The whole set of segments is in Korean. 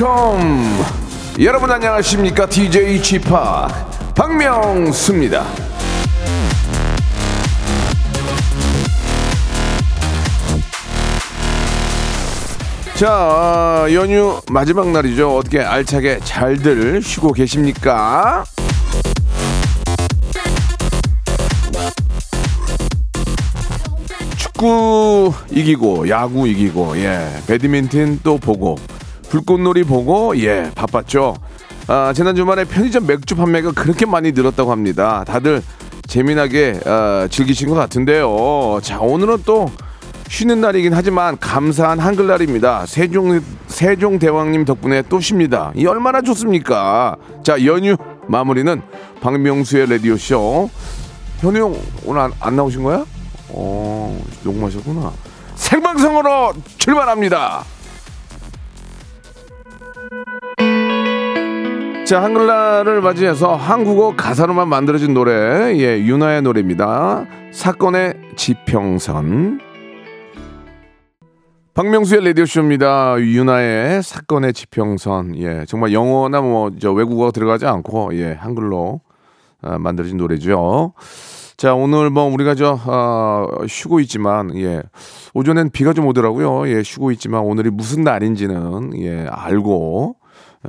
컴. 여러분 안녕하십니까? DJ p 박명수입니다. 자 어, 연휴 마지막 날이죠. 어떻게 알차게 잘들 쉬고 계십니까? 축구 이기고 야구 이기고 예. 배드민턴 또 보고 불꽃놀이 보고 예 바빴죠. 아, 지난 주말에 편의점 맥주 판매가 그렇게 많이 늘었다고 합니다. 다들 재미나게 아, 즐기신 것 같은데요. 자 오늘은 또 쉬는 날이긴 하지만 감사한 한글날입니다. 세종 세종 대왕님 덕분에 또 쉽니다. 이 얼마나 좋습니까? 자 연휴 마무리는 박명수의 라디오 쇼. 현우 형 오늘 안, 안 나오신 거야? 어, 녹음하셨구나. 생방송으로 출발합니다. 자, 한글날을 맞이해서 한국어 가사로만 만들어진 노래, 예, 윤아의 노래입니다. 사건의 지평선. 박명수의 라디오쇼입니다. 윤아의 사건의 지평선. 예, 정말 영어나 뭐, 저 외국어 들어가지 않고, 예, 한글로 아, 만들어진 노래죠. 자, 오늘 뭐 우리가 저, 어, 쉬고 있지만, 예. 오전엔 비가 좀 오더라고요. 예, 쉬고 있지만 오늘이 무슨 날인지는, 예, 알고, 어,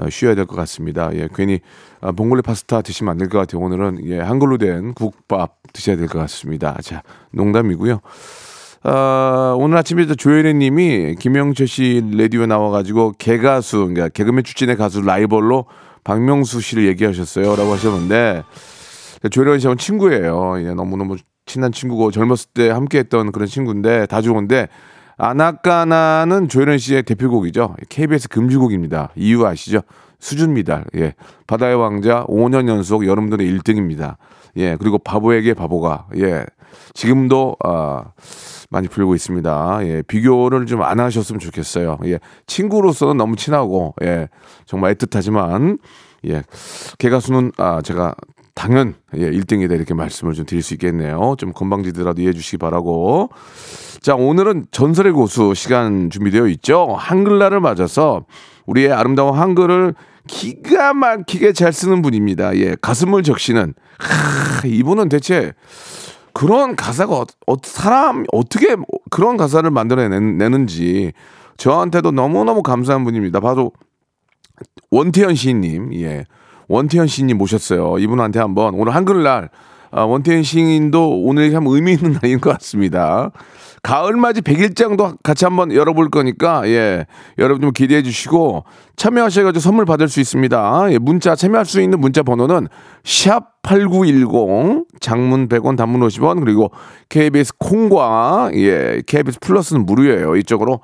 쉬어야 될 것 같습니다. 예, 괜히, 아, 봉골레 파스타 드시면 안 될 것 같아요. 오늘은, 예, 한글로 된 국밥 드셔야 될 것 같습니다. 자, 농담이고요. 어, 오늘 아침에 저 조혜래 님이 김영철 씨 라디오에 나와가지고 개가수, 그러니까 개그맨 출신의 가수 라이벌로 박명수 씨를 얘기하셨어요. 라고 하셨는데, 조혜련 씨하고 친구예요. 예, 너무너무 친한 친구고 젊었을 때 함께 했던 그런 친구인데 다 좋은데 아나까나는 조혜련 씨의 대표곡이죠. KBS 금주곡입니다. 이유 아시죠? 수준 미달. 예. 바다의 왕자 5년 연속 여러분들의 1등입니다. 예. 그리고 바보에게 바보가. 예. 지금도 아 많이 불고 있습니다. 예. 비교를 좀 안 하셨으면 좋겠어요. 예. 친구로서는 너무 친하고 예. 정말 애틋하지만 예. 개가수는 아 제가 당연 예, 1등이다 이렇게 말씀을 좀 드릴 수 있겠네요. 좀 건방지더라도 이해해 주시기 바라고. 자, 오늘은 전설의 고수 시간 준비되어 있죠. 한글날을 맞아서 우리의 아름다운 한글을 기가 막히게 잘 쓰는 분입니다. 예, 가슴을 적시는 하, 이분은 대체 그런 가사가 어, 어, 사람 어떻게 그런 가사를 만들어내는지 저한테도 너무너무 감사한 분입니다. 바로 원태현 시인님, 예. 원태현 시인님 모셨어요. 이분한테 한번 오늘 한글날 아, 원태현 시인도 오늘 참 의미 있는 날인 것 같습니다. 가을맞이 백일장도 같이 한번 열어볼 거니까 예 여러분 좀 기대해 주시고 참여하셔가지고 선물 받을 수 있습니다. 예, 문자 참여할 수 있는 문자 번호는 샵 #8910 장문 100원, 단문 50원 그리고 KBS 콩과 예 KBS 플러스는 무료예요. 이쪽으로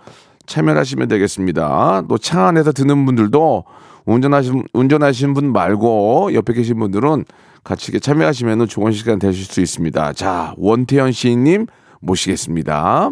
참여하시면 되겠습니다. 또 차 안에서 듣는 분들도 운전하신 운전하시는 분 말고 옆에 계신 분들은 같이 참여하시면 좋은 시간 되실 수 있습니다. 자 원태현 시인님 모시겠습니다.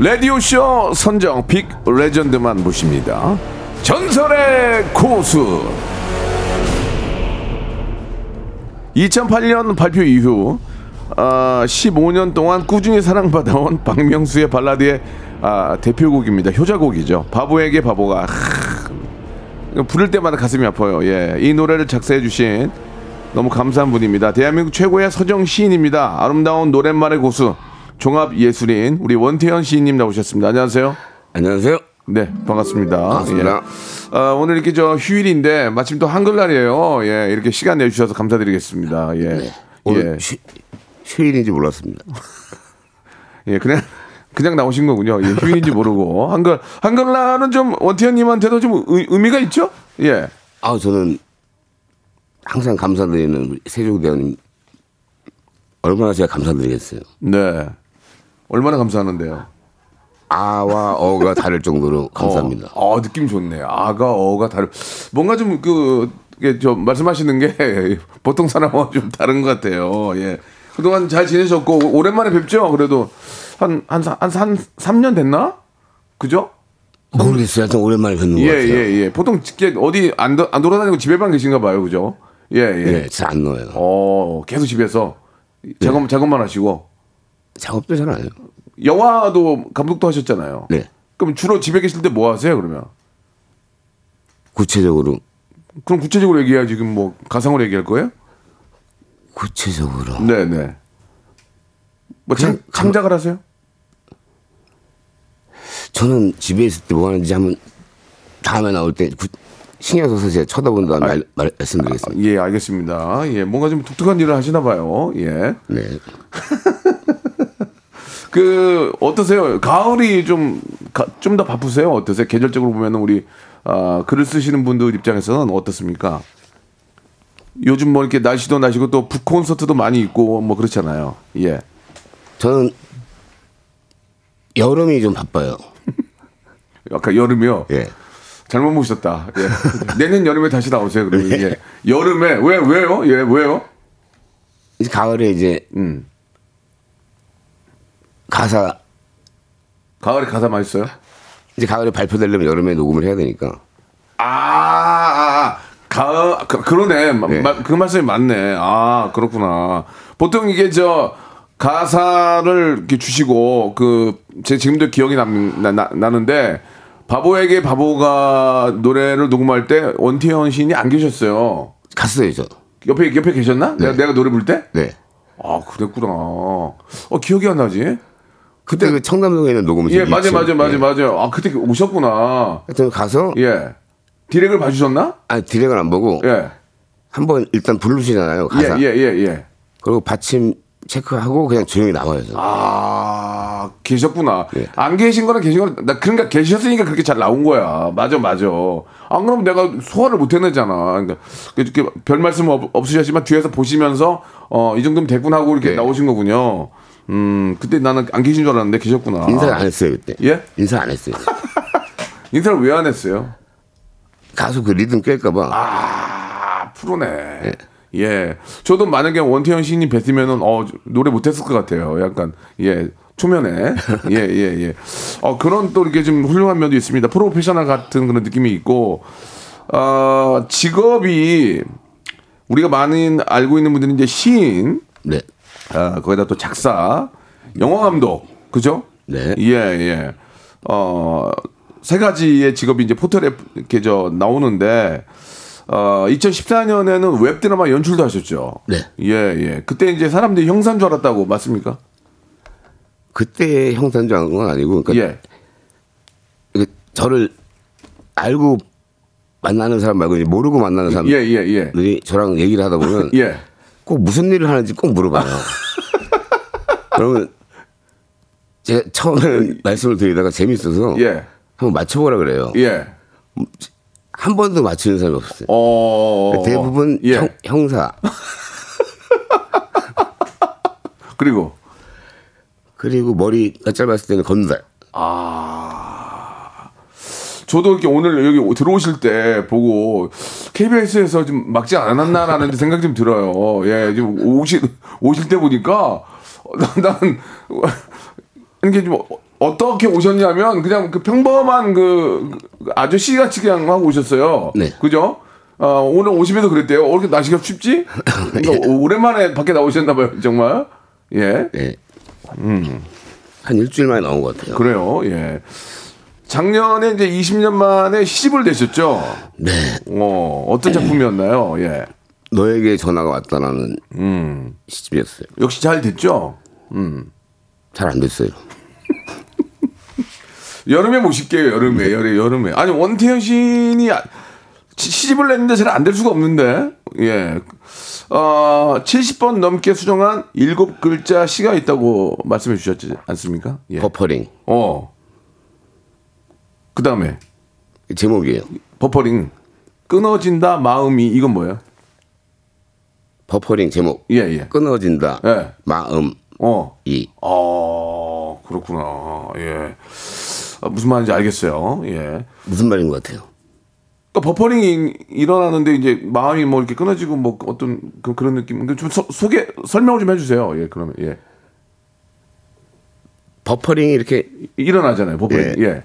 라디오쇼 선정 빅 레전드만 모십니다. 전설의 고수. 2008년 발표 이후 아, 15년 동안 꾸준히 사랑받아온 박명수의 발라드의 아, 대표곡입니다. 효자곡이죠. 바보에게 바보가. 하, 부를 때마다 가슴이 아파요. 예, 이 노래를 작사해 주신 너무 감사한 분입니다. 대한민국 최고의 서정 시인입니다. 아름다운 노랫말의 고수, 종합 예술인 우리 원태현 시인님 나오셨습니다. 안녕하세요. 안녕하세요. 네, 반갑습니다. 반갑습니다. 예. 아, 오늘 이렇게 저 휴일인데 마침 또 한글날이에요. 예, 이렇게 시간 내주셔서 감사드리겠습니다. 예. 네. 오늘 예. 쉬, 휴일인지 몰랐습니다. 예, 그냥 그냥 나오신 거군요. 예, 휴일인지 모르고 한글 한글날은 좀 원태현님한테도 좀 의, 의미가 있죠? 예. 아 저는 항상 감사드리는 우리 세종대원님 얼마나 제가 감사드리겠어요. 네. 얼마나 감사하는데요. 아와 어가 다를 정도로 감사합니다. 어, 어, 느낌 좋네. 아가 어가 다르. 뭔가 좀그 이게 좀 말씀하시는 게 보통 사람과 좀 다른 것 같아요. 예. 그동안 잘 지내셨고 오랜만에 뵙죠. 그래도 한 한한 3년 됐나? 그죠? 모르겠어요. 하여튼 오랜만에 뵙는 것 예, 같아요. 예, 예. 보통 이게 어디 안, 도- 안 돌아다니고 집에만 계신가 봐요. 그죠? 예, 예. 네, 잘안 넣어요. 어, 계속 집에서 작업 작업만 하시고 작업도 잘안 해요. 영화도 감독도 하셨잖아요. 네. 그럼 주로 집에 계실 때 뭐 하세요? 그러면? 구체적으로 그럼 구체적으로 얘기해야 지금 뭐 가상으로 얘기할 거예요? 구체적으로 네, 네. 뭐 창, 창작을 하세요? 저는 집에 있을 때 뭐 하는지 한번 다음에 나올 때 구- 신경 써서 제가 쳐다본 다음에 말, 말, 말씀드리겠습니다. 예, 알겠습니다. 예, 뭔가 좀 독특한 일을 하시나 봐요. 예. 네. 그 어떠세요? 가을이 좀 좀 더 바쁘세요? 어떠세요? 계절적으로 보면은 우리 아, 글을 쓰시는 분들 입장에서는 어떻습니까? 요즘 뭐 이렇게 날씨도 날씨고 또 북 콘서트도 많이 있고 뭐 그렇잖아요. 예. 저는 여름이 좀 바빠요. 아까 여름이요. 예. 잘못 보셨다. 예. 내년 여름에 다시 나오세요. 그러면 예. 여름에 왜 왜요? 예, 왜요? 이제 가을에 이제 음. 가사 가을에 가사 많이 써요? 이제 가을에 발표되려면 여름에 녹음을 해야 되니까 아, 아, 아. 가, 그, 그러네. 마- 네. 마- 그 말씀이 맞네. 아, 그렇구나. 보통 이게 저, 가사를 이렇게 주시고, 그, 제 지금도 기억이 남, 나, 나, 나는데, 바보에게 바보가 노래를 녹음할 때 원태현 시인이 안 계셨어요. 갔어요 저. 옆에, 옆에 계셨나? 내가, 내가 노래 부를 때? 네. 아, 그랬구나. 어, 기억이 안 나지? 그때 그 청담동에 있는 녹음실 예, 맞아, 있죠. 맞아, 맞아, 예. 맞아. 아, 그때 오셨구나. 하여튼 가서 예. 디렉을 봐주셨나? 아 디렉을 안 보고 예. 한번 일단 부르시잖아요 예, 가사. 예, 예, 예. 그리고 받침 체크하고 그냥 조용히 나와요. 저는. 아, 계셨구나. 예. 안 계신 거랑 계신 거랑, 나, 그러니까 계셨으니까 그렇게 잘 나온 거야. 맞아, 맞아. 안 그러면 내가 소화를 못 해내잖아. 그러니까, 이렇게 별 말씀 없, 없으셨지만 뒤에서 보시면서, 어, 이 정도면 됐구나 하고 이렇게 네. 나오신 거군요. 음, 그때 나는 안 계신 줄 알았는데 계셨구나. 인사를 안 했어요 그때. 예? 인사 안 했어요. 인사를 왜 안 했어요? 가수 그 리듬 깰까봐. 아, 프로네. 예. 저도 만약에 원태현 시인님 뵀으면은, 어, 노래 못했을 것 같아요. 약간, 예. 초면에. 예, 예, 예. 어, 그런 또 이렇게 좀 훌륭한 면도 있습니다. 프로페셔널 같은 그런 느낌이 있고, 어, 직업이, 우리가 많은 알고 있는 분들은 이제 시인, 네. 아, 거기다 또 작사, 영화 감독, 그죠? 네. 예, 예. 어, 세 가지의 직업이 이제 포털에 이렇게 저 나오는데, 어, 2014년에는 웹드라마 연출도 하셨죠? 네. 예, 예. 그때 이제 사람들이 형사인 줄 알았다고, 맞습니까? 그때 형사인 줄 아는 건 아니고, 그러니까 예. 이게 저를 알고 만나는 사람 말고 모르고 만나는 예, 예, 예. 사람들이 저랑 얘기를 하다 보면 예. 꼭 무슨 일을 하는지 꼭 물어봐요. 그러면 제가 처음에 말씀을 드리다가 재밌어서 예. 한번 맞춰보라 그래요. 예. 한 번도 맞추는 사람이 없었어요. 어. 대부분 예. 형, 형사 그리고, 그리고 머리가 짧았을 때는 건달. 저도 이렇게 오늘 여기 들어오실 때 보고 KBS에서 좀 막지 않았나라는 생각이 좀 들어요. 예, 지금 오실 오실 때 보니까 어, 난 이게 좀 어떻게 오셨냐면 그냥 그 평범한 그 아저씨 같이 그냥 하고 오셨어요. 네. 그죠? 어, 오늘 오시면서 그랬대요. 어, 이렇게 날씨가 춥지? 그러니까 오랜만에 밖에 나오셨나 봐요, 정말. 예. 네. 한 일주일 만에 나온 것 같아요. 그래요. 예. 작년에 이제 20년 만에 시집을 내셨죠. 네. 어, 어떤 작품이었나요? 예. 너에게 전화가 왔다라는 음. 시집이었어요. 역시 잘 됐죠. 잘안 됐어요. 여름에 모실게요. 여름에. 여름 여름에. 아니 원태현 시인이 아- 시- 시집을 냈는데 잘 안 될 수가 없는데. 예. 어, 70번 넘게 수정한 일곱 글자 시가 있다고 말씀해 주셨지 않습니까? 예. 버퍼링 어. 그 다음에 제목이에요. 버퍼링 끊어진다 마음이 이건 뭐예요? 버퍼링 제목 예, 예. 끊어진다 예. 마음 어. 이 어, 그렇구나. 예. 아, 무슨 말인지 알겠어요. 예. 무슨 말인 것 같아요? 그러니까 버퍼링이 일어나는데 이제 마음이 뭐 이렇게 끊어지고 뭐 어떤 그, 그런 느낌. 좀 소, 소개 설명을 좀 해주세요. 예, 그러면 예 버퍼링이 이렇게 일어나잖아요. 버퍼링. 예. 예.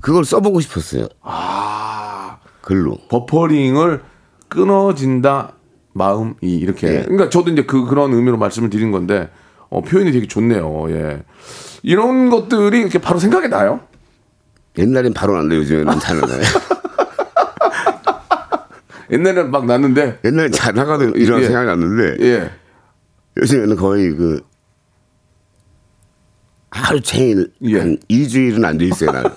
그걸 써보고 싶었어요. 아 글로. 버퍼링을 끊어진다 마음이 이렇게. 예. 그러니까 저도 이제 그 그런 의미로 말씀을 드린 건데 어, 표현이 되게 좋네요. 예. 이런 것들이 이렇게 바로 생각이 나요. 옛날엔 바로 난데 요즘에는 잘안 나요. 옛날에는 막 났는데 옛날에 잘 나가도 이런 예. 생각이 났는데 예. 요즘에는 거의 그 하루 종일 예. 한 2주일은 안 돼 있어요 나는.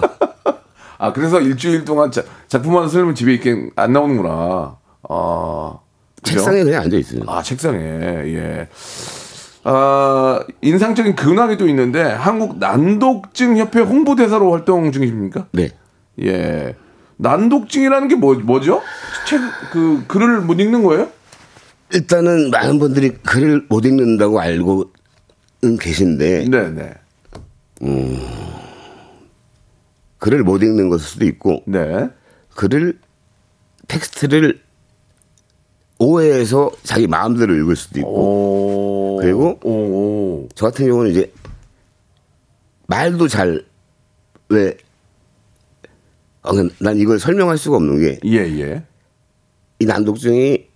아 그래서 일주일 동안 자, 작품 하나 쓰려면 집에 이렇게 안 나오는구나. 아 그죠? 책상에 그냥 앉아 있어요. 아 책상에 예. 아 인상적인 근황이 또 있는데 한국 난독증 협회 홍보대사로 활동 중이십니까? 네. 예. 난독증이라는 게 뭐, 뭐죠? 책, 그, 글을 못 읽는 거예요? 일단은 많은 분들이 글을 못 읽는다고 알고는 계신데 네네. 글을 못 읽는 것일 수도 있고 네. 글을 텍스트를 오해해서 자기 마음대로 읽을 수도 있고 오. 그리고? 오, 오. 저 같은 경우는 이제 말도 잘왜 어, 난 이걸 설명할 수가 없는 게이 예, 예. 난독증이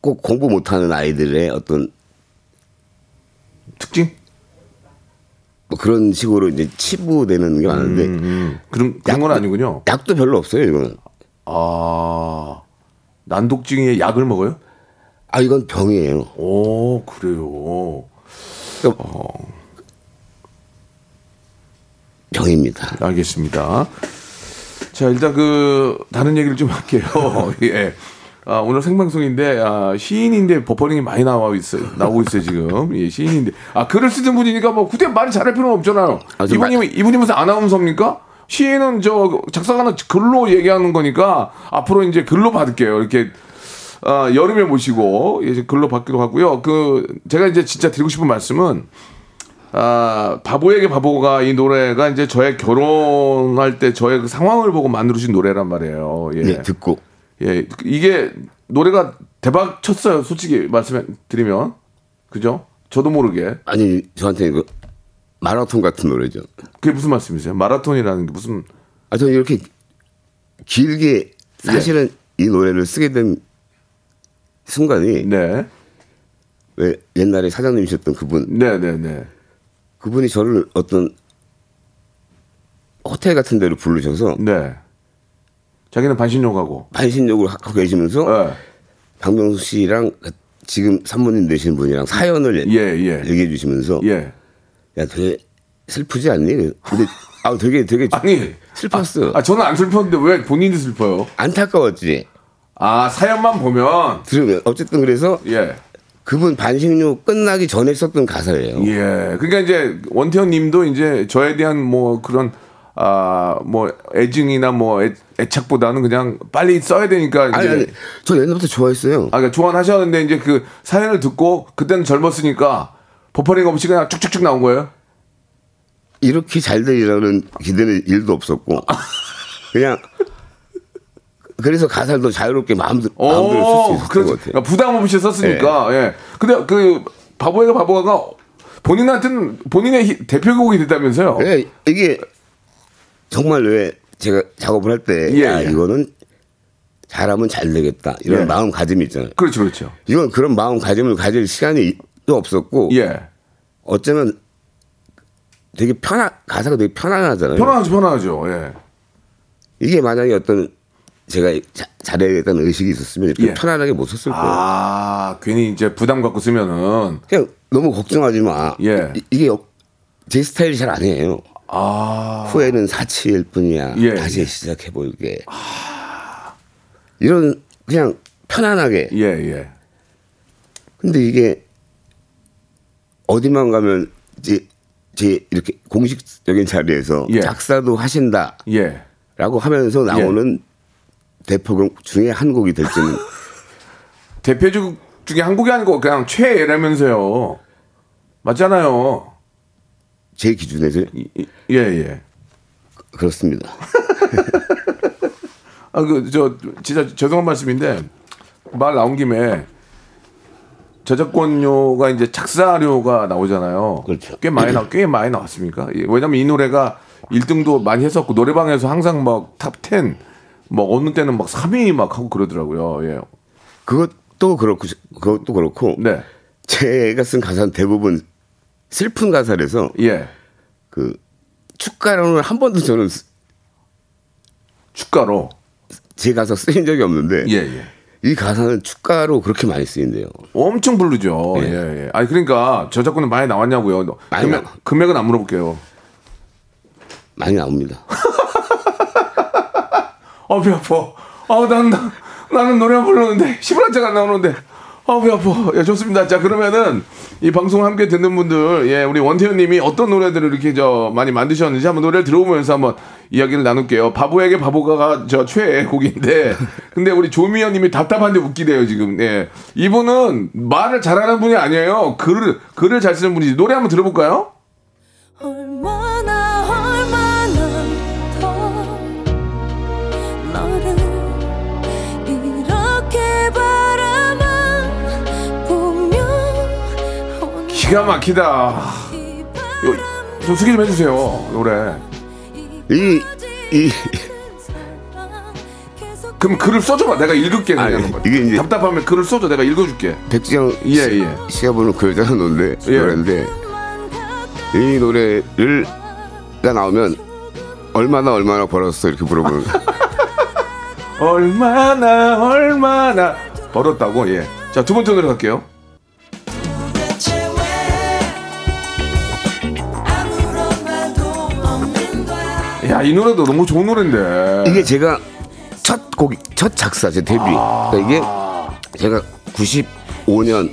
꼭 공부 못하는 아이들의 어떤 특징? 뭐 그런 식으로 이제 치부되는 게 많은데 음, 그런, 그런 건 아니군요. 약도 별로 없어요 이거는 아. 난독증에 약을 먹어요? 아 이건 병이에요 오, 그래요. 그러니까 병입니다 알겠습니다. 자, 일단 그 다른 얘기를 좀 할게요. 예. 아, 오늘 생방송인데 아, 시인인데 버퍼링이 많이 나와 있어요. 나오고 있어요 지금. 예, 시인인데 아 글을 쓰는 분이니까 뭐 굳이 말을 잘할 필요는 없잖아요. 아, 저 이분이 이분이 무슨 아나운서입니까? 시인은 저 작사가는 글로 얘기하는 거니까 앞으로 이제 글로 받을게요. 이렇게 아, 여름에 모시고 이제 글로 받기로 하고요. 그 제가 이제 진짜 드리고 싶은 말씀은 아, 바보에게 바보가 이 노래가 이제 저의 결혼할 때 저의 그 상황을 보고 만들어진 노래란 말이에요. 예. 네 듣고 예. 이게 노래가 대박 쳤어요. 솔직히 말씀해 드리면. 그죠? 저도 모르게. 아니 저한테 이거 마라톤 같은 노래죠 그게 무슨 말씀이세요? 마라톤이라는 게 무슨 아 저는 이렇게 길게 사실은 이 노래를 쓰게 된 순간이 네. 왜 옛날에 사장님이셨던 그분 네, 네, 네. 그분이 저를 어떤 호텔 같은 데로 부르셔서 네. 자기는 반신욕하고. 반신욕을 하고 계시면서 예. 박명수 씨랑 지금 산모님 되신 분이랑 사연을 예, 예. 얘기해 주시면서 예. 야 되게 슬프지 않니? 근데 아 되게 되게 아니. 슬펐어. 아, 저는 안 슬펐는데 왜 본인이 슬퍼요? 안타까웠지. 아, 사연만 보면 들으면 어쨌든 그래서 예. 그분 반신욕 끝나기 전에 썼던 가사예요. 예. 그러니까 이제 원태현 님도 이제 저에 대한 뭐 그런 아, 뭐 애증이나 뭐 애, 애착보다는 그냥 빨리 써야 되니까 이제 아니 아니 저 옛날부터 좋아했어요. 아, 그러니까 조언하셨는데 이제 그 사연을 듣고 그때는 젊었으니까 버퍼링 없이 그냥 쭉쭉쭉 나온 거예요. 이렇게 잘 되리라는 기대는 일도 없었고 그냥 그래서 가사를 더 자유롭게 마음대로, 마음대로 쓸수 그래서 것 같아요. 그러니까 부담 없이 썼으니까. 예. 근데 그 바보애가 바보가 본인한테는 본인의 히- 대표곡이 됐다면서요. 예, 이게 정말 왜 제가 작업을 할때 예, 야, 예. 이거는 잘하면 잘 되겠다 이런 예. 마음가짐이 있잖아요. 그렇죠, 그렇죠. 이건 그런 마음가짐을 가질 시간이 또 없었고 예. 어쩌면 되게 편한 가사가 되게 편안하잖아요. 편안하죠, 편안하죠. 예. 이게 만약에 어떤 제가 자- 잘해야겠다는 의식이 있었으면 이렇게 예. 편안하게 못 썼을 거예요. 아, 괜히 이제 부담 갖고 쓰면은 그냥 너무 걱정하지 마. 예. 이- 이게 제 스타일이 잘 아니에요. 아. 후회는 사치일 뿐이야. 예, 다시 예. 시작해 볼게. 이런 그냥 편안하게. 예, 예. 근데 이게 어디만 가면 이제 제 이렇게 공식적인 자리에서 예. 작사도 하신다라고 예. 하면서 나오는 대표곡 중에 한 곡이 될지는 대표적 중에 한 곡이 아니고 그냥 최애라면서요. 맞잖아요. 제 기준에서 예, 예. 그렇습니다. 아, 그, 저, 진짜 죄송한 말씀인데, 말 나온 김에, 저작권료가 이제 작사료가 나오잖아요. 그렇죠. 꽤 많이 나, 꽤 많이 나왔습니까? 예, 왜냐면 이 노래가 1등도 많이 했었고, 노래방에서 항상 막 top 10, 뭐 어느 때는 막 3위 막 하고 그러더라고요. 예. 그것도 그렇고 그것도 그렇고 네. 제가 쓴 가사는 대부분 슬픈 가사라서 예. 그 축가로는 한 번도 저는 쓰- 축가로. 제 가사 쓰인 적이 없는데 예, 예. 이 가사는 축가로 그렇게 많이 쓰인대요. 엄청 부르죠. 예, 예. 아니, 그러니까 저작권은 많이 나왔냐고요. 많이 금액, 나와. 금액은 안 물어볼게요. 많이 나옵니다. 아, 배 아파. 아, 난, 나, 나는 노래만 부르는데, 10원짜리 안 나오는데. 아, 배 아파. 예, 좋습니다. 자, 그러면은, 이 방송 함께 듣는 분들, 예, 우리 원태현 님이 어떤 노래들을 이렇게 저 많이 만드셨는지 한번 노래를 들어보면서 한번 이야기를 나눌게요. 바보에게 바보가 저 최애 곡인데, 근데 우리 조미연 님이 답답한데 웃기대요, 지금. 예. 이분은 말을 잘하는 분이 아니에요. 글을, 글을 잘 쓰는 분이지. 노래 한번 들어볼까요? 기가 막히다. 이 요, 좀 소개 좀 해주세요, 노래. 이, 이, 그럼 글을 써줘봐. 내가 읽을게. 그냥. 아니, 이게 이제- 답답하면 글을 써줘. 내가 읽어줄게. 백지영 예, 씨- 예. 씨가 부르는 그 여자는 노래, 예. 노래인데 이 노래를 가 나오면 얼마나 얼마나 벌었어 이렇게 물어보는 거예요. 얼마나 얼마나 벌었다고. 예. 자 두 번째 노래 갈게요. 야야이 노래도 너무 좋은 노래인데. 이게 제가 첫 곡, 첫 작사, 제 데뷔. 그러니까 이게 제가 95년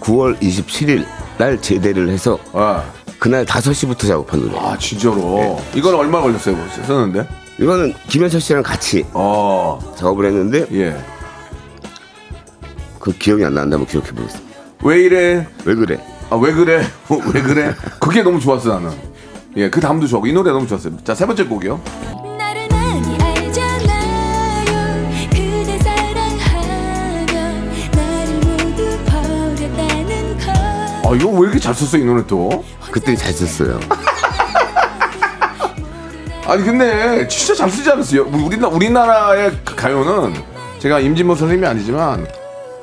9월 27일 날 제대를 해서 아, 그날 5시부터 작업한 노래. 아 진짜로. 이건 얼마 걸렸어요? 뭐, 썼는데? 이거는 김현철 씨랑 같이 어. 작업을 했는데 예. 그 기억이 안 한번 기억해 보겠습니다. 왜 이래? 왜 그래? 아 왜 그래? 왜 그래? 그게 너무 좋았어 나는. 예, 그 다음도 좋았고 이 노래 너무 좋았어요. 자 세 번째 곡이요. 아 이거 왜 이렇게 잘 썼어 이 노래 또? 그때 잘 썼어요. 아니 근데 진짜 잘 쓰지 않았어요? 우리나 우리나라의 그 가요는 제가 임진모 선생님이 아니지만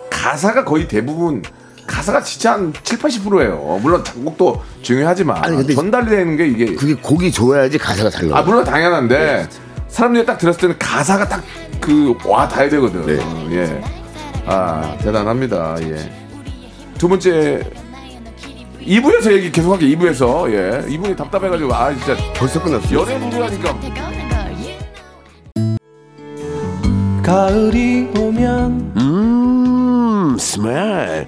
가사가 거의 대부분 가사가 진짜 한 7, 80%예요. 물론 작곡도 중요하지만 아니, 근데 전달되는 게 이게 그게 곡이 좋아야지 가사가 잘 나와. 아 물론 당연한데 사람들이 딱 들었을 때는 가사가 딱 그 와 닿아야 되거든. 네. 예. 아 대단합니다. 예. 두 번째 2부에서 얘기 계속할게 2부에서 예. 이분이 답답해가지고 아 진짜 벌써 끝났어요. 연애 부부하니까 가을이 오면 음 스멜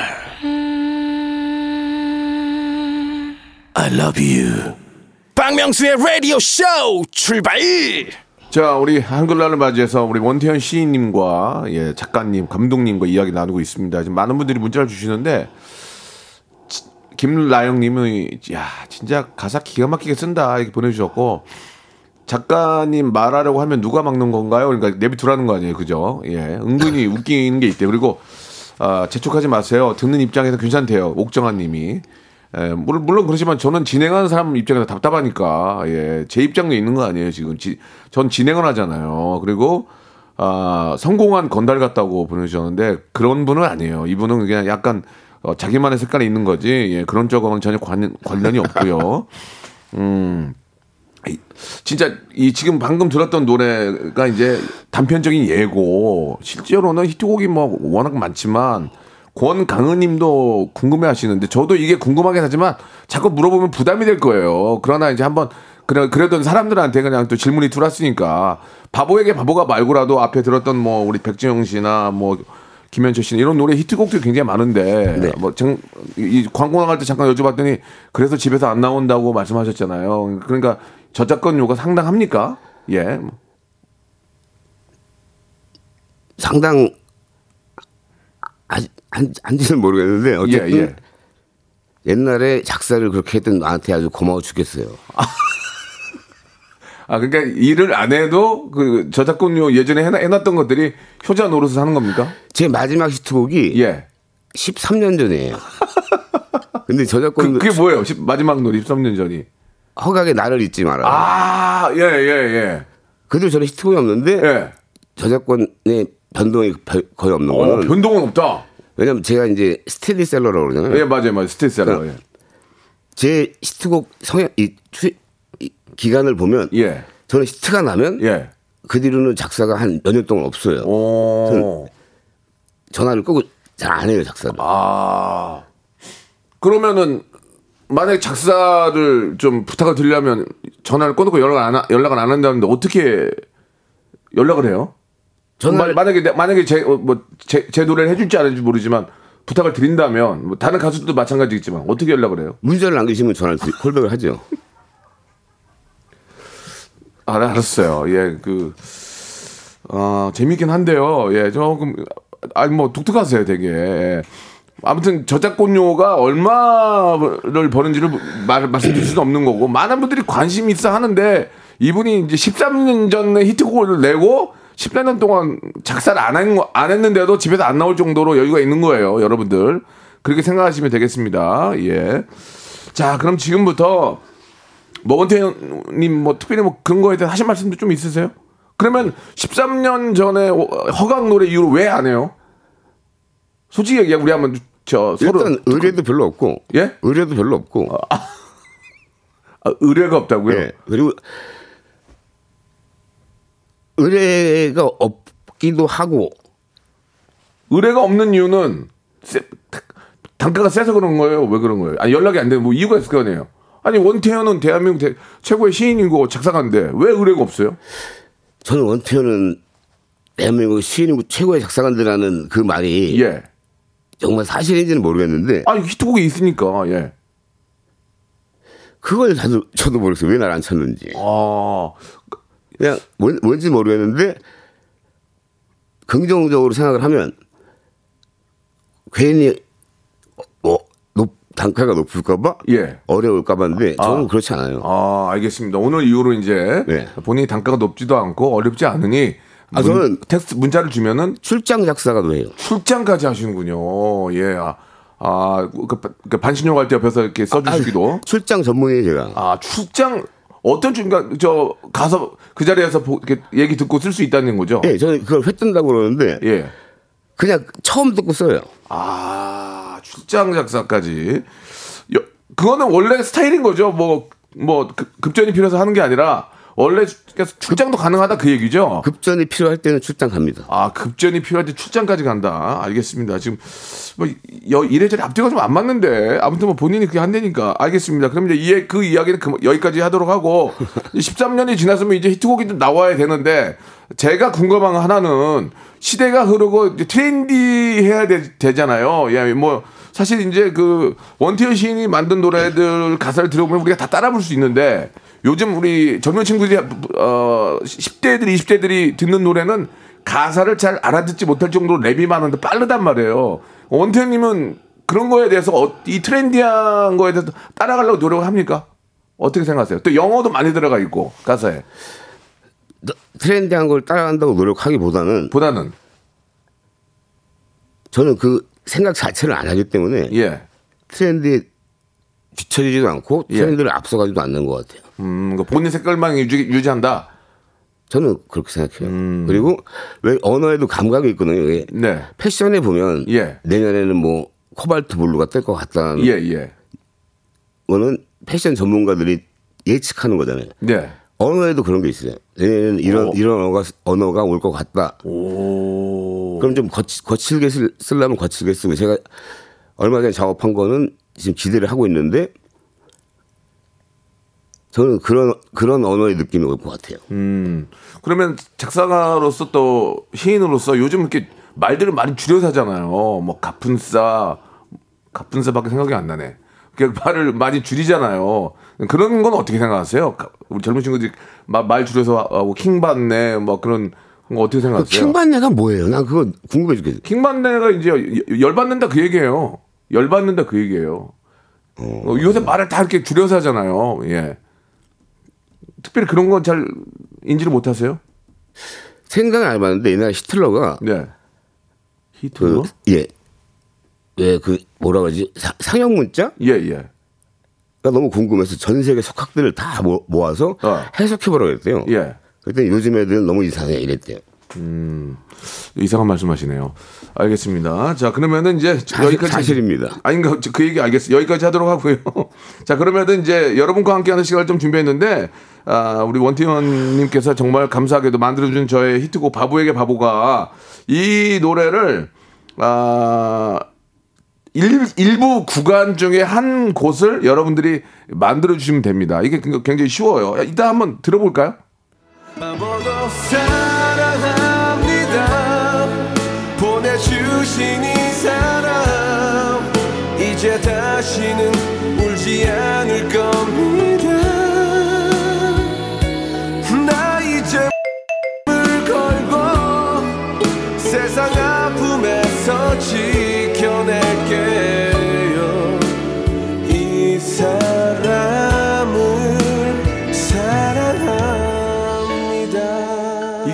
I love you 박명수의 라디오 쇼 출발 자, 우리 한글날을 맞이해서 우리 원태현 시인님과 예, 작가님, 감독님과 이야기 나누고 있습니다. 지금 많은 분들이 문자를 주시는데 지- 김라영님이 야 진짜 가사 기가 막히게 쓴다 이렇게 보내주셨고 작가님 말하려고 하면 누가 막는 건가요? 그러니까 내비두라는 거 아니에요, 그죠? 예, 은근히 웃기는 게 있대 요. 그리고 아, 재촉하지 마세요. 듣는 입장에서 괜찮대요. 옥정아님이. 예, 물론, 물론 그렇지만 저는 진행하는 사람 입장에서 답답하니까 예, 제 입장도 있는 거 아니에요 지금. 지, 전 진행을 하잖아요. 그리고 아, 성공한 건달 같다고 보내주셨는데 그런 분은 아니에요. 이분은 그냥 약간 어, 자기만의 색깔이 있는 거지. 예, 그런 쪽하고는 전혀 관, 관련이 없고요. 음. 이- 진짜 이 지금 방금 들었던 노래가 이제 단편적인 예고 실제로는 히트곡이 뭐 워낙 많지만 권강은님도 궁금해하시는데 저도 이게 궁금하긴 하지만 자꾸 물어보면 부담이 될 거예요. 그러나 이제 한번 그래 그래도 사람들한테 그냥 또 질문이 들어왔으니까 바보에게 바보가 말고라도 앞에 들었던 뭐 우리 백지영 씨나 뭐 김현철 씨는 이런 노래 히트곡들이 굉장히 많은데 네. 뭐이 광고 나갈 때 잠깐 여쭤봤더니 그래서 집에서 안 나온다고 말씀하셨잖아요. 그러니까 저작권료가 상당합니까? 예. 뭐. 상당 아직 한, 한지는 모르겠는데 어쨌든 예, 예. 옛날에 작사를 그렇게 했던 나한테 아주 고마워 죽겠어요. 아 그러니까 일을 안 해도 그 저작권료 예전에 해놔, 해놨던 것들이 효자 노릇을 하는 겁니까? 제 마지막 히트곡이 예. 13년 전이에요. 근데 그, 저작권 그게 뭐예요? 십- 마지막 노래 13년 전이. 허각의 나를 잊지 말아요. 아, 예, 예, 예. 그래도 저는 히트곡이 없는데 예. 저작권의 변동이 별- 거의 없는 어, 거는 변동은 없다. 왜냐면 제가 이제 스테디셀러라고 그러잖아요. 예, 맞아요, 맞아요. 스테디셀러. 예. 제 히트곡 성향 이, 추, 이 기간을 보면 예. 저는 히트가 나면 예. 그 뒤로는 작사가 한 몇 년 동안 없어요. 오. 전화를 끄고 잘 안 해요 작사를. 아. 그러면은 만약에 작사를 좀 부탁을 드리려면 전화를 끊고 연락을 안, 하- 연락을 안 한다는데 어떻게 연락을 해요? 마- 만약에 내- 만약에 제 뭐제 제 노래를 해줄지 안 해줄지 모르지만 부탁을 드린다면 뭐 다른 가수들도 마찬가지겠지만 어떻게 연락을 해요? 문자를 남기시면 전화를 드리, 콜백을 하죠. 아, 네, 알았어요. 예, 그, 어, 재밌긴 한데요. 예, 조금, 아니, 뭐, 독특하세요, 되게. 예. 아무튼 저작권료가 얼마를 버는지를 말, 말씀드릴 수는 없는 거고, 많은 분들이 관심 있어 하는데, 이분이 이제 13년 전에 히트곡을 내고, 14년 동안 작사를 안, 한, 거- 안 했는데도 집에서 안 나올 정도로 여유가 있는 거예요, 여러분들. 그렇게 생각하시면 되겠습니다. 예. 자, 그럼 지금부터 머건태님 뭐 특별히 뭐 그런 거에 대해 하신 말씀도 좀 있으세요? 그러면 13년 전에 허각 노래 이후로 왜 안 해요? 솔직히 얘기해 우리 한번 저 서로 일단 의뢰도 별로 없고 예? 의뢰도 별로 없고 아, 의뢰가 없다고요? 예. 그리고 의뢰가 없기도 하고 의뢰가 없는 이유는 세- 단가가 세서 그런 거예요? 왜 그런 거예요? 아니 연락이 안 되는 뭐 이유가 있을 거 아니에요? 아니 원태현은 대한민국 대- 최고의 시인이고 작사가인데 왜 의뢰가 없어요? 저는 원태현은 대한민국 시인이고 최고의 작사가들라는 그 말이 예. 정말 사실인지는 모르겠는데 아니 히트곡이 있으니까 예. 그걸 저도, 저도 모르겠어요. 왜 날안 찾는지. 아 그냥 뭔, 뭔지 모르겠는데 긍정적으로 생각을 하면 괜히 뭐 높, 단가가 높을까봐 예. 어려울까봐인데 저는 그렇지 않아요. 아, 알겠습니다. 오늘 이후로 이제 네. 본인이 단가가 높지도 않고 어렵지 않으니 아, 저는- 텍스트 문자를 주면은 출장 작사가도 해요. 출장까지 하시는군요. 예. 아, 아, 그, 그 반신욕 할때 옆에서 이렇게 써주시기도. 아, 출장 전문이에요 제가. 아, 출장 어떤 출장 저 가서 그 자리에서 보- 이렇게 얘기 듣고 쓸 수 있다는 거죠? 예, 저는 그걸 회 뜬다고 그러는데 예. 그냥 처음 듣고 써요. 아, 출장 작사까지. 여, 그거는 원래 스타일인 거죠. 뭐, 뭐, 급- 급전이 필요해서 하는 게 아니라, 원래 출- 그러니까 출장도 가능하다 그 얘기죠. 급전이 필요할 때는 출장 갑니다. 아, 급전이 필요할 때 출장까지 간다. 알겠습니다. 지금, 뭐, 여, 이래저래 앞뒤가 좀 안 맞는데, 아무튼 뭐 본인이 그게 한다니까. 알겠습니다. 그럼 이제 이, 그 이야기는 그, 여기까지 하도록 하고, 13년이 지났으면 이제 히트곡이 좀 나와야 되는데, 제가 궁금한 거 하나는, 시대가 흐르고 트렌디해야 되, 잖아요 예, 뭐, 사실 이제 그, 원태연 시인이 만든 노래들 가사를 들어보면 우리가 다 따라 부를 수 있는데, 요즘 우리 젊은 친구들이, 어, 10대들이, 20대들이 듣는 노래는 가사를 잘 알아듣지 못할 정도로 랩이 많은데 빠르단 말이에요. 원태연님은 그런 거에 대해서 어, 이 트렌디한 거에 대해서 따라가려고 노력을 합니까? 어떻게 생각하세요? 또 영어도 많이 들어가 있고 가사에 트렌디한 걸 따라간다고 노력하기보다는 보다는 저는 그 생각 자체를 안 하기 때문에 예, 트렌드에 뒤처지지도 않고 예. 트렌드를 앞서가지도 않는 것 같아요. 음, 그 본인 색깔만 유지, 유지한다. 저는 그렇게 생각해요. 음. 그리고 왜 언어에도 감각이 있거든요. 왜 네. 패션에 보면 예. 내년에는 뭐 코발트 블루가 뜰 것 같다는 예, 예. 거는 패션 전문가들이 예측하는 거잖아요. 네. 언어에도 그런 게 있어요. 내년에는 이런 오. 이런 언어가 언어가 올 것 같다. 오. 그럼 좀 거치, 거칠게 쓸, 쓰려면 거칠게 쓰고 제가 얼마 전에 작업한 거는 지금 기대를 하고 있는데 저는 그런 그런 언어의 느낌이 올 것 같아요. 음. 그러면 작사가로서 또 시인으로서 요즘 이렇게 말들을 많이 줄여서 하잖아요. 뭐 가분싸, 가분싸밖에 생각이 안 나네. 그 말을 많이 줄이잖아요. 그런 건 어떻게 생각하세요? 가- 우리 젊은 친구들이 마- 말 줄여서 하고 킹받네, 뭐 그런 거 어떻게 그 생각하세요? 킹받네가 뭐예요? 난 그거 궁금해 죽겠어. 킹받네가 이제 여- 열받는다 그 얘기예요. 열받는다 그 얘기예요. 어, 요새 말을 다 이렇게 줄여서 하잖아요. 예. 특별히 그런 건 잘 인지를 못 하세요? 생각을 안 해봤는데 옛날 히틀러가 네. 히틀러? 그 예. 왜그 뭐라 그러지? 사- 상형 문자가 예, 예. 너무 궁금해서 전 세계 속학들을 다 모- 모아서 어. 해석해보라고 그랬대요. 예. 그때 요즘 애들은 너무 이상해 이랬대요. 이상한 말씀하시네요. 알겠습니다. 자, 그러면은 이제 사실- 여기까지 사실입니다. 아닌가 그 얘기 알겠어요. 여기까지 하도록 하고요. 자, 그러면은 이제 여러분과 함께하는 시간을 좀 준비했는데 아, 우리 원티원님께서 정말 감사하게도 만들어준 저의 히트곡 바보에게 바보가 이 노래를 아 일, 일부 구간 중에 한 곳을 여러분들이 만들어 주시면 됩니다. 이게 굉장히 쉬워요. 야, 이따 한번 들어볼까요? 이제 다시는 울지 않을 겁니다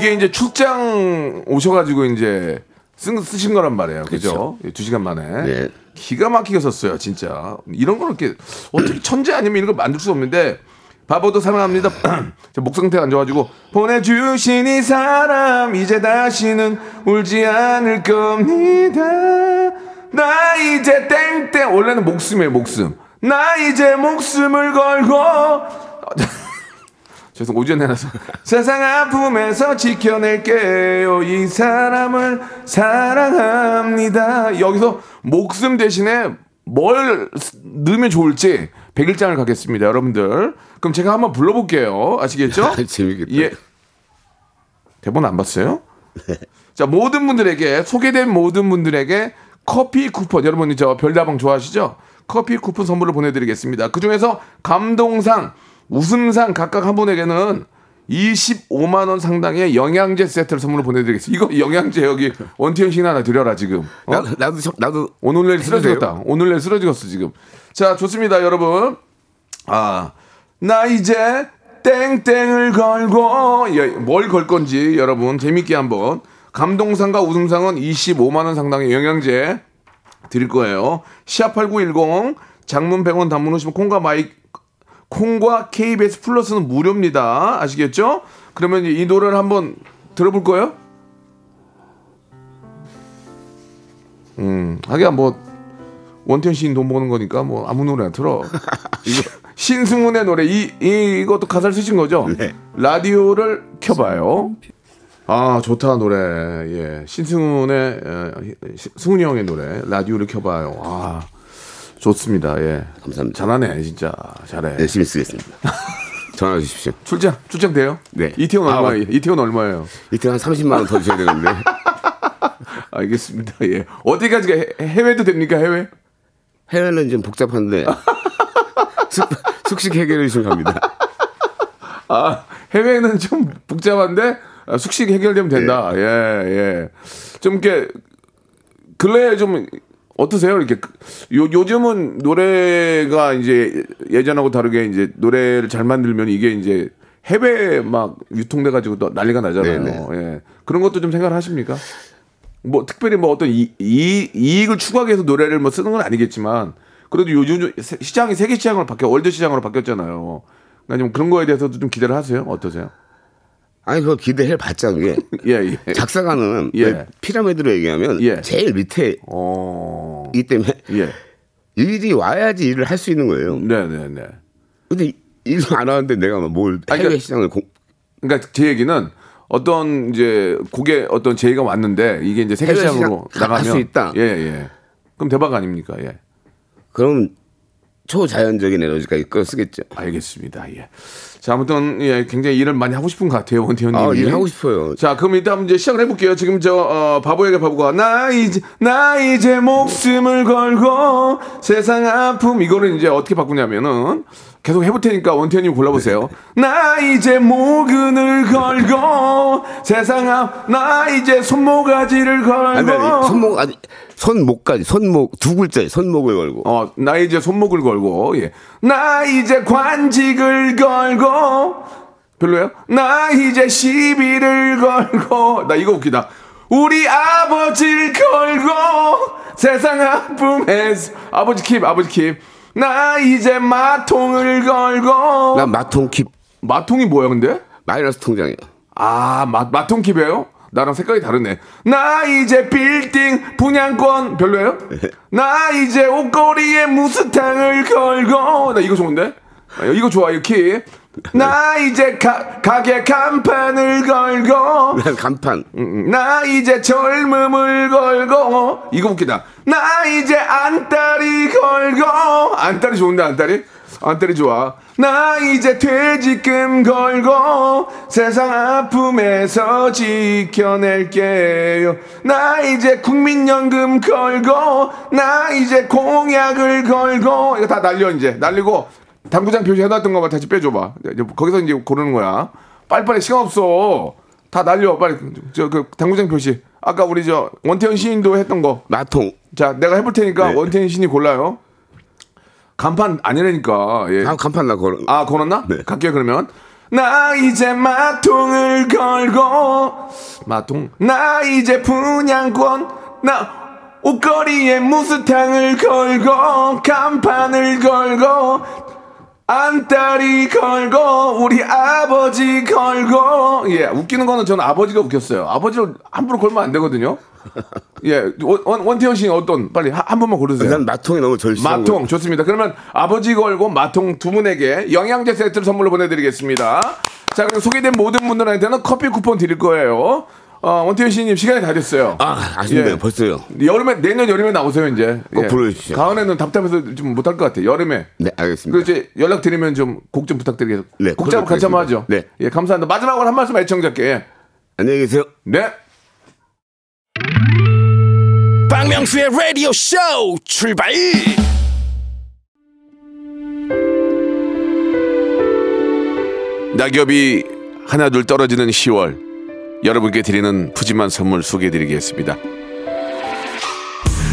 이게 이제 출장 오셔가지고 이제 쓴, 쓰신 거란 말이에요. 그죠? 예, 두 시간 만에. 네. 기가 막히게 썼어요, 진짜. 이런 걸 이렇게 어떻게 천재 아니면 이런 걸 만들 수 없는데 바보도 사랑합니다. 저목 상태가 안 좋아가지고 보내주신 이 사람 이제 다시는 울지 않을 겁니다. 나 이제 땡땡 원래는 목숨이에요, 목숨. 나 이제 목숨을 걸고 죄송 오전 내놔서 세상 아픔에서 지켜낼게요 이 사람을 사랑합니다 여기서 목숨 대신에 뭘 쓰- 넣으면 좋을지 백일장을 가겠습니다 여러분들 그럼 제가 한번 불러볼게요 아시겠죠? 재밌겠다. 예 대본 안 봤어요? 자 모든 분들에게 소개된 모든 분들에게 커피 쿠폰 여러분이 저 별다방 좋아하시죠? 커피 쿠폰 선물을 보내드리겠습니다. 그 중에서 감동상, 웃음상 각각 한 분에게는 25만 원 상당의 영양제 세트를 선물로 보내드리겠습니다. 이거 영양제 여기 원티현 씨 하나 드려라 지금. 어? 나, 나도 저- 나도 오늘 내일. 쓰러지겠다. 오늘 내일 쓰러지겠어 지금. 자 좋습니다 여러분. 아 나 이제 땡땡을 걸고 예, 뭘걸 건지 여러분 재밌게 한번 감동상과 웃음상은 25만 원 상당의 영양제 드릴 거예요. 시합 8910 장문 100원 단문 오시면 콩과 마이 콩과 KBS 플러스는 무료입니다. 아시겠죠? 그러면 이 노래를 한번 들어볼 거예요? 음, 하기야 뭐 원태연 시인 돈 버는 거니까 뭐 아무 노래나 틀어. 이거 신승훈의 노래 이, 이 이것도 가사를 쓰신 거죠? 네. 라디오를 켜봐요. 아 좋다 노래. 예, 신승훈의 어, 시- 승훈이 형의 노래 라디오를 켜봐요. 아 좋습니다. 예, 감사합니다. 잘하네 진짜 잘해. 열심히 쓰겠습니다. 전화 주십시오. 출장 출장 돼요? 네. 이태원 아, 얼마? 네. 이태원 얼마예요? 이때 한 30만 원 더 주셔야 되는데 알겠습니다. 예, 어디까지 가? 해- 해외도 됩니까 해외? 해외는 좀 복잡한데 숙, 숙식 해결해 주시면 갑니다. 아, 해외는 좀 복잡한데 아, 숙식 해결되면 된다. 네. 예, 예. 좀 이렇게 근래에 좀 어떠세요? 이렇게 그- 요 요즘은 노래가 이제 예전하고 다르게 이제 노래를 잘 만들면 이게 이제 해외 막 유통돼 가지고 또 난리가 나잖아요. 네, 예. 그런 것도 좀 생각을 하십니까? 뭐 특별히 뭐 어떤 이, 이, 이익을 추구하기 위해서 노래를 뭐 쓰는 건 아니겠지만 그래도 요즘 세- 시장이 세계 시장으로 바뀌어 월드 시장으로 바뀌었잖아요. 그러니까 좀 그런 거에 대해서도 좀 기대를 하세요. 어떠세요? 아니 그거 기대해 봤자 그게 예, 예. 작사가는 예. 왜 피라미드로 얘기하면 예. 제일 밑에 어. 이 때문에 예. 일이 와야지 일을 할 수 있는 거예요. 네, 네, 네. 근데 일도 안 하는데 내가 뭘 해외 그러니까- 시장을 공, 그러니까 제 얘기는 어떤 이제 곡에 어떤 제의가 왔는데 이게 이제 세계 시장으로 시장 나가면 갈수 있다. 예, 예. 그럼 대박 아닙니까? 예. 그럼 초자연적인 에너지가 이끌 쓰겠죠. 알겠습니다. 예. 자, 아무튼 예, 굉장히 일을 많이 하고 싶은 것 같아요, 원태현 님이. 아, 일 하고 싶어요. 자, 그럼 일단 이제 시작을 해볼게요. 지금 저 어, 바보에게 바보가 나 이제 나 이제 목숨을 걸고 세상 아픔 이거는 이제 어떻게 바꾸냐면은 계속 해볼 테니까 원태현님 골라보세요. 나 이제 모근을 걸고 세상 아나 이제 손모가지를 걸고 아니, 아니 손목 아니 손목까지 손목 두 글자에 손목을 걸고 어, 나 이제 손목을 걸고, 예. 나 이제 관직을 걸고, 별로예요? 나 이제 시비를 걸고, 나 이거 웃기다. 우리 아버지를 걸고, 세상 아픔에서, 아버지 킵, 아버지 킵. 나 이제 마통을 걸고, 난 마통 킵 마통이 뭐야, 근데? 마이너스 통장이야. 아, 마, 마통 킵이에요? 나랑 색깔이 다르네. 나 이제 빌딩 분양권 별로예요? 나 이제 옷걸이에 무스탕을 걸고 나 이거 좋은데? 아, 이거 좋아 이거 킵. 나 이제 가, 가게 간판을 걸고 난 간판. 음, 나 이제 젊음을 걸고 이거 웃기다. 나 이제 안달이 걸고 안달이 좋은데 안달이? 안달이 좋아. 나 이제 퇴직금 걸고 세상 아픔에서 지켜낼게요. 나 이제 국민연금 걸고 나 이제 공약을 걸고 이거 다 날려 이제 날리고 당구장 표시 해놨던 거봐 다시 빼줘봐. 이제 거기서 이제 고르는 거야. 빨리빨리 시간 없어. 다 날려 빨리 저 그 당구장 표시. 아까 우리 저 원태현 시인도 했던 거. 마통. 자 내가 해볼 테니까 네. 원태현 시인이 골라요. 간판 아니라니까. 예. 아, 간판 나 걸어. 아 걸었나? 네. 갈게요 그러면. 나 이제 마통을 걸고 마통. 나 이제 분양권. 나 옷걸이에 무스탕을 걸고 간판을 걸고 안딸이 걸고 우리 아버지 걸고 예 웃기는 거는 저는 아버지가 웃겼어요 아버지를 함부로 걸면 안 되거든요 예 원, 원- 원태현 씨는 어떤 빨리 한, 한 번만 고르세요 난 마통이 너무 절실한 마통 거. 좋습니다. 그러면 아버지 걸고 마통 두 분에게 영양제 세트를 선물로 보내드리겠습니다. 자 그리고 소개된 모든 분들한테는 커피 쿠폰 드릴 거예요. 어, 원태현 씨님 시간이 다 됐어요. 아, 아쉽네요. 예. 벌써요. 여름에 내년 여름에 나오세요 이제. 예. 꼭 부르주십시오. 가을에는 답답해서 좀 못할 것 같아요. 여름에. 네, 알겠습니다. 그 이제 연락 드리면 좀 곡 좀 부탁드리겠습니다. 네, 곡 작업 같이 한번 하죠. 네. 예, 감사합니다. 마지막으로 한 말씀 애청자께. 안녕히 계세요. 네. 박명수의 라디오 쇼 출발 낙엽이 하나둘 떨어지는 10월 여러분께 드리는 푸짐한 선물 소개해드리겠습니다.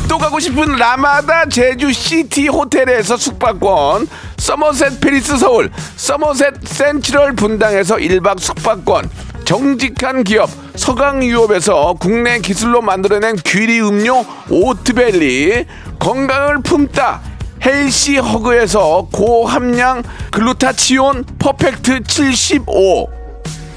또 가고 싶은 라마다 제주 시티 호텔에서 숙박권, 서머셋 페리스 서울, 서머셋 센트럴 분당에서 1박 숙박권, 정직한 기업 서강유업에서 국내 기술로 만들어낸 귀리 음료 오트벨리, 건강을 품다 헬시 허그에서 고함량 글루타치온 퍼펙트 75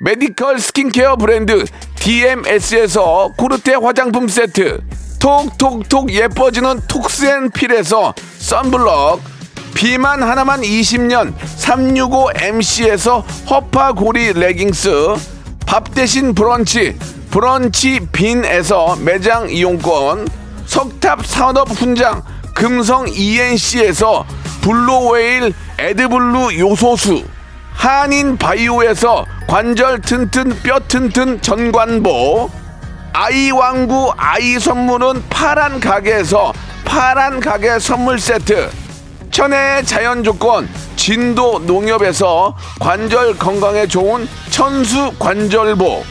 메디컬 스킨케어 브랜드 DMS에서 코르테 화장품 세트. 톡톡톡 예뻐지는 톡스앤필에서 썬블럭. 비만 하나만 20년 365MC에서 허파고리 레깅스. 밥 대신 브런치 브런치 빈에서 매장 이용권. 석탑 산업 훈장 금성 ENC에서 블루웨일 에드블루 요소수 한인 바이오에서 관절 튼튼 뼈 튼튼 전관보 아이 왕구 아이 선물은 파란 가게에서 파란 가게 선물 세트 천혜의 자연 조건 진도 농협에서 관절 건강에 좋은 천수 관절보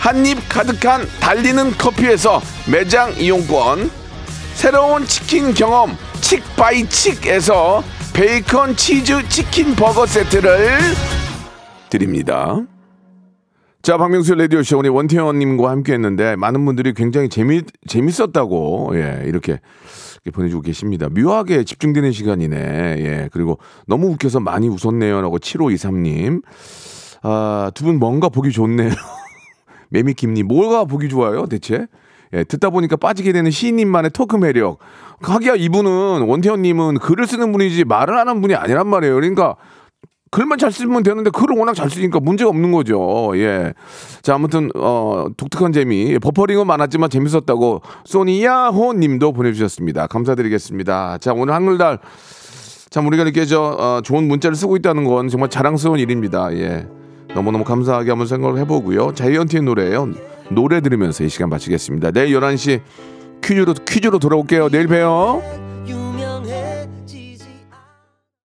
한입 가득한 달리는 커피에서 매장 이용권 새로운 치킨 경험 칙바이칙에서 베이컨 치즈 치킨 버거 세트를 드립니다. 자, 박명수 라디오쇼 우리 원태현님과 함께 했는데 많은 분들이 굉장히 재미, 재밌었다고, 예, 이렇게, 이렇게 보내주고 계십니다. 묘하게 집중되는 시간이네. 예, 그리고 너무 웃겨서 많이 웃었네요. 라고 7523님. 아, 두 분 뭔가 보기 좋네요. 매미김님, 뭐가 보기 좋아요, 대체? 예, 듣다 보니까 빠지게 되는 시인님만의 토크 매력. 하기야 이분은, 원태현님은 글을 쓰는 분이지 말을 하는 분이 아니란 말이에요. 그러니까 글만 잘 쓰면 되는데 글을 워낙 잘 쓰니까 문제가 없는 거죠. 예. 자, 아무튼, 어, 독특한 재미. 버퍼링은 많았지만 재밌었다고 소니야호 님도 보내 주셨습니다. 감사드리겠습니다. 자, 오늘 한글날 참 우리가 이렇게 저, 어, 좋은 문자를 쓰고 있다는 건 정말 자랑스러운 일입니다. 예. 너무너무 감사하게 한번 생각을 해 보고요. 자이언티의 노래예요 노래 들으면서 이 시간 마치겠습니다. 내일 11시 퀴즈로, 퀴즈로 돌아올게요. 내일 봬요.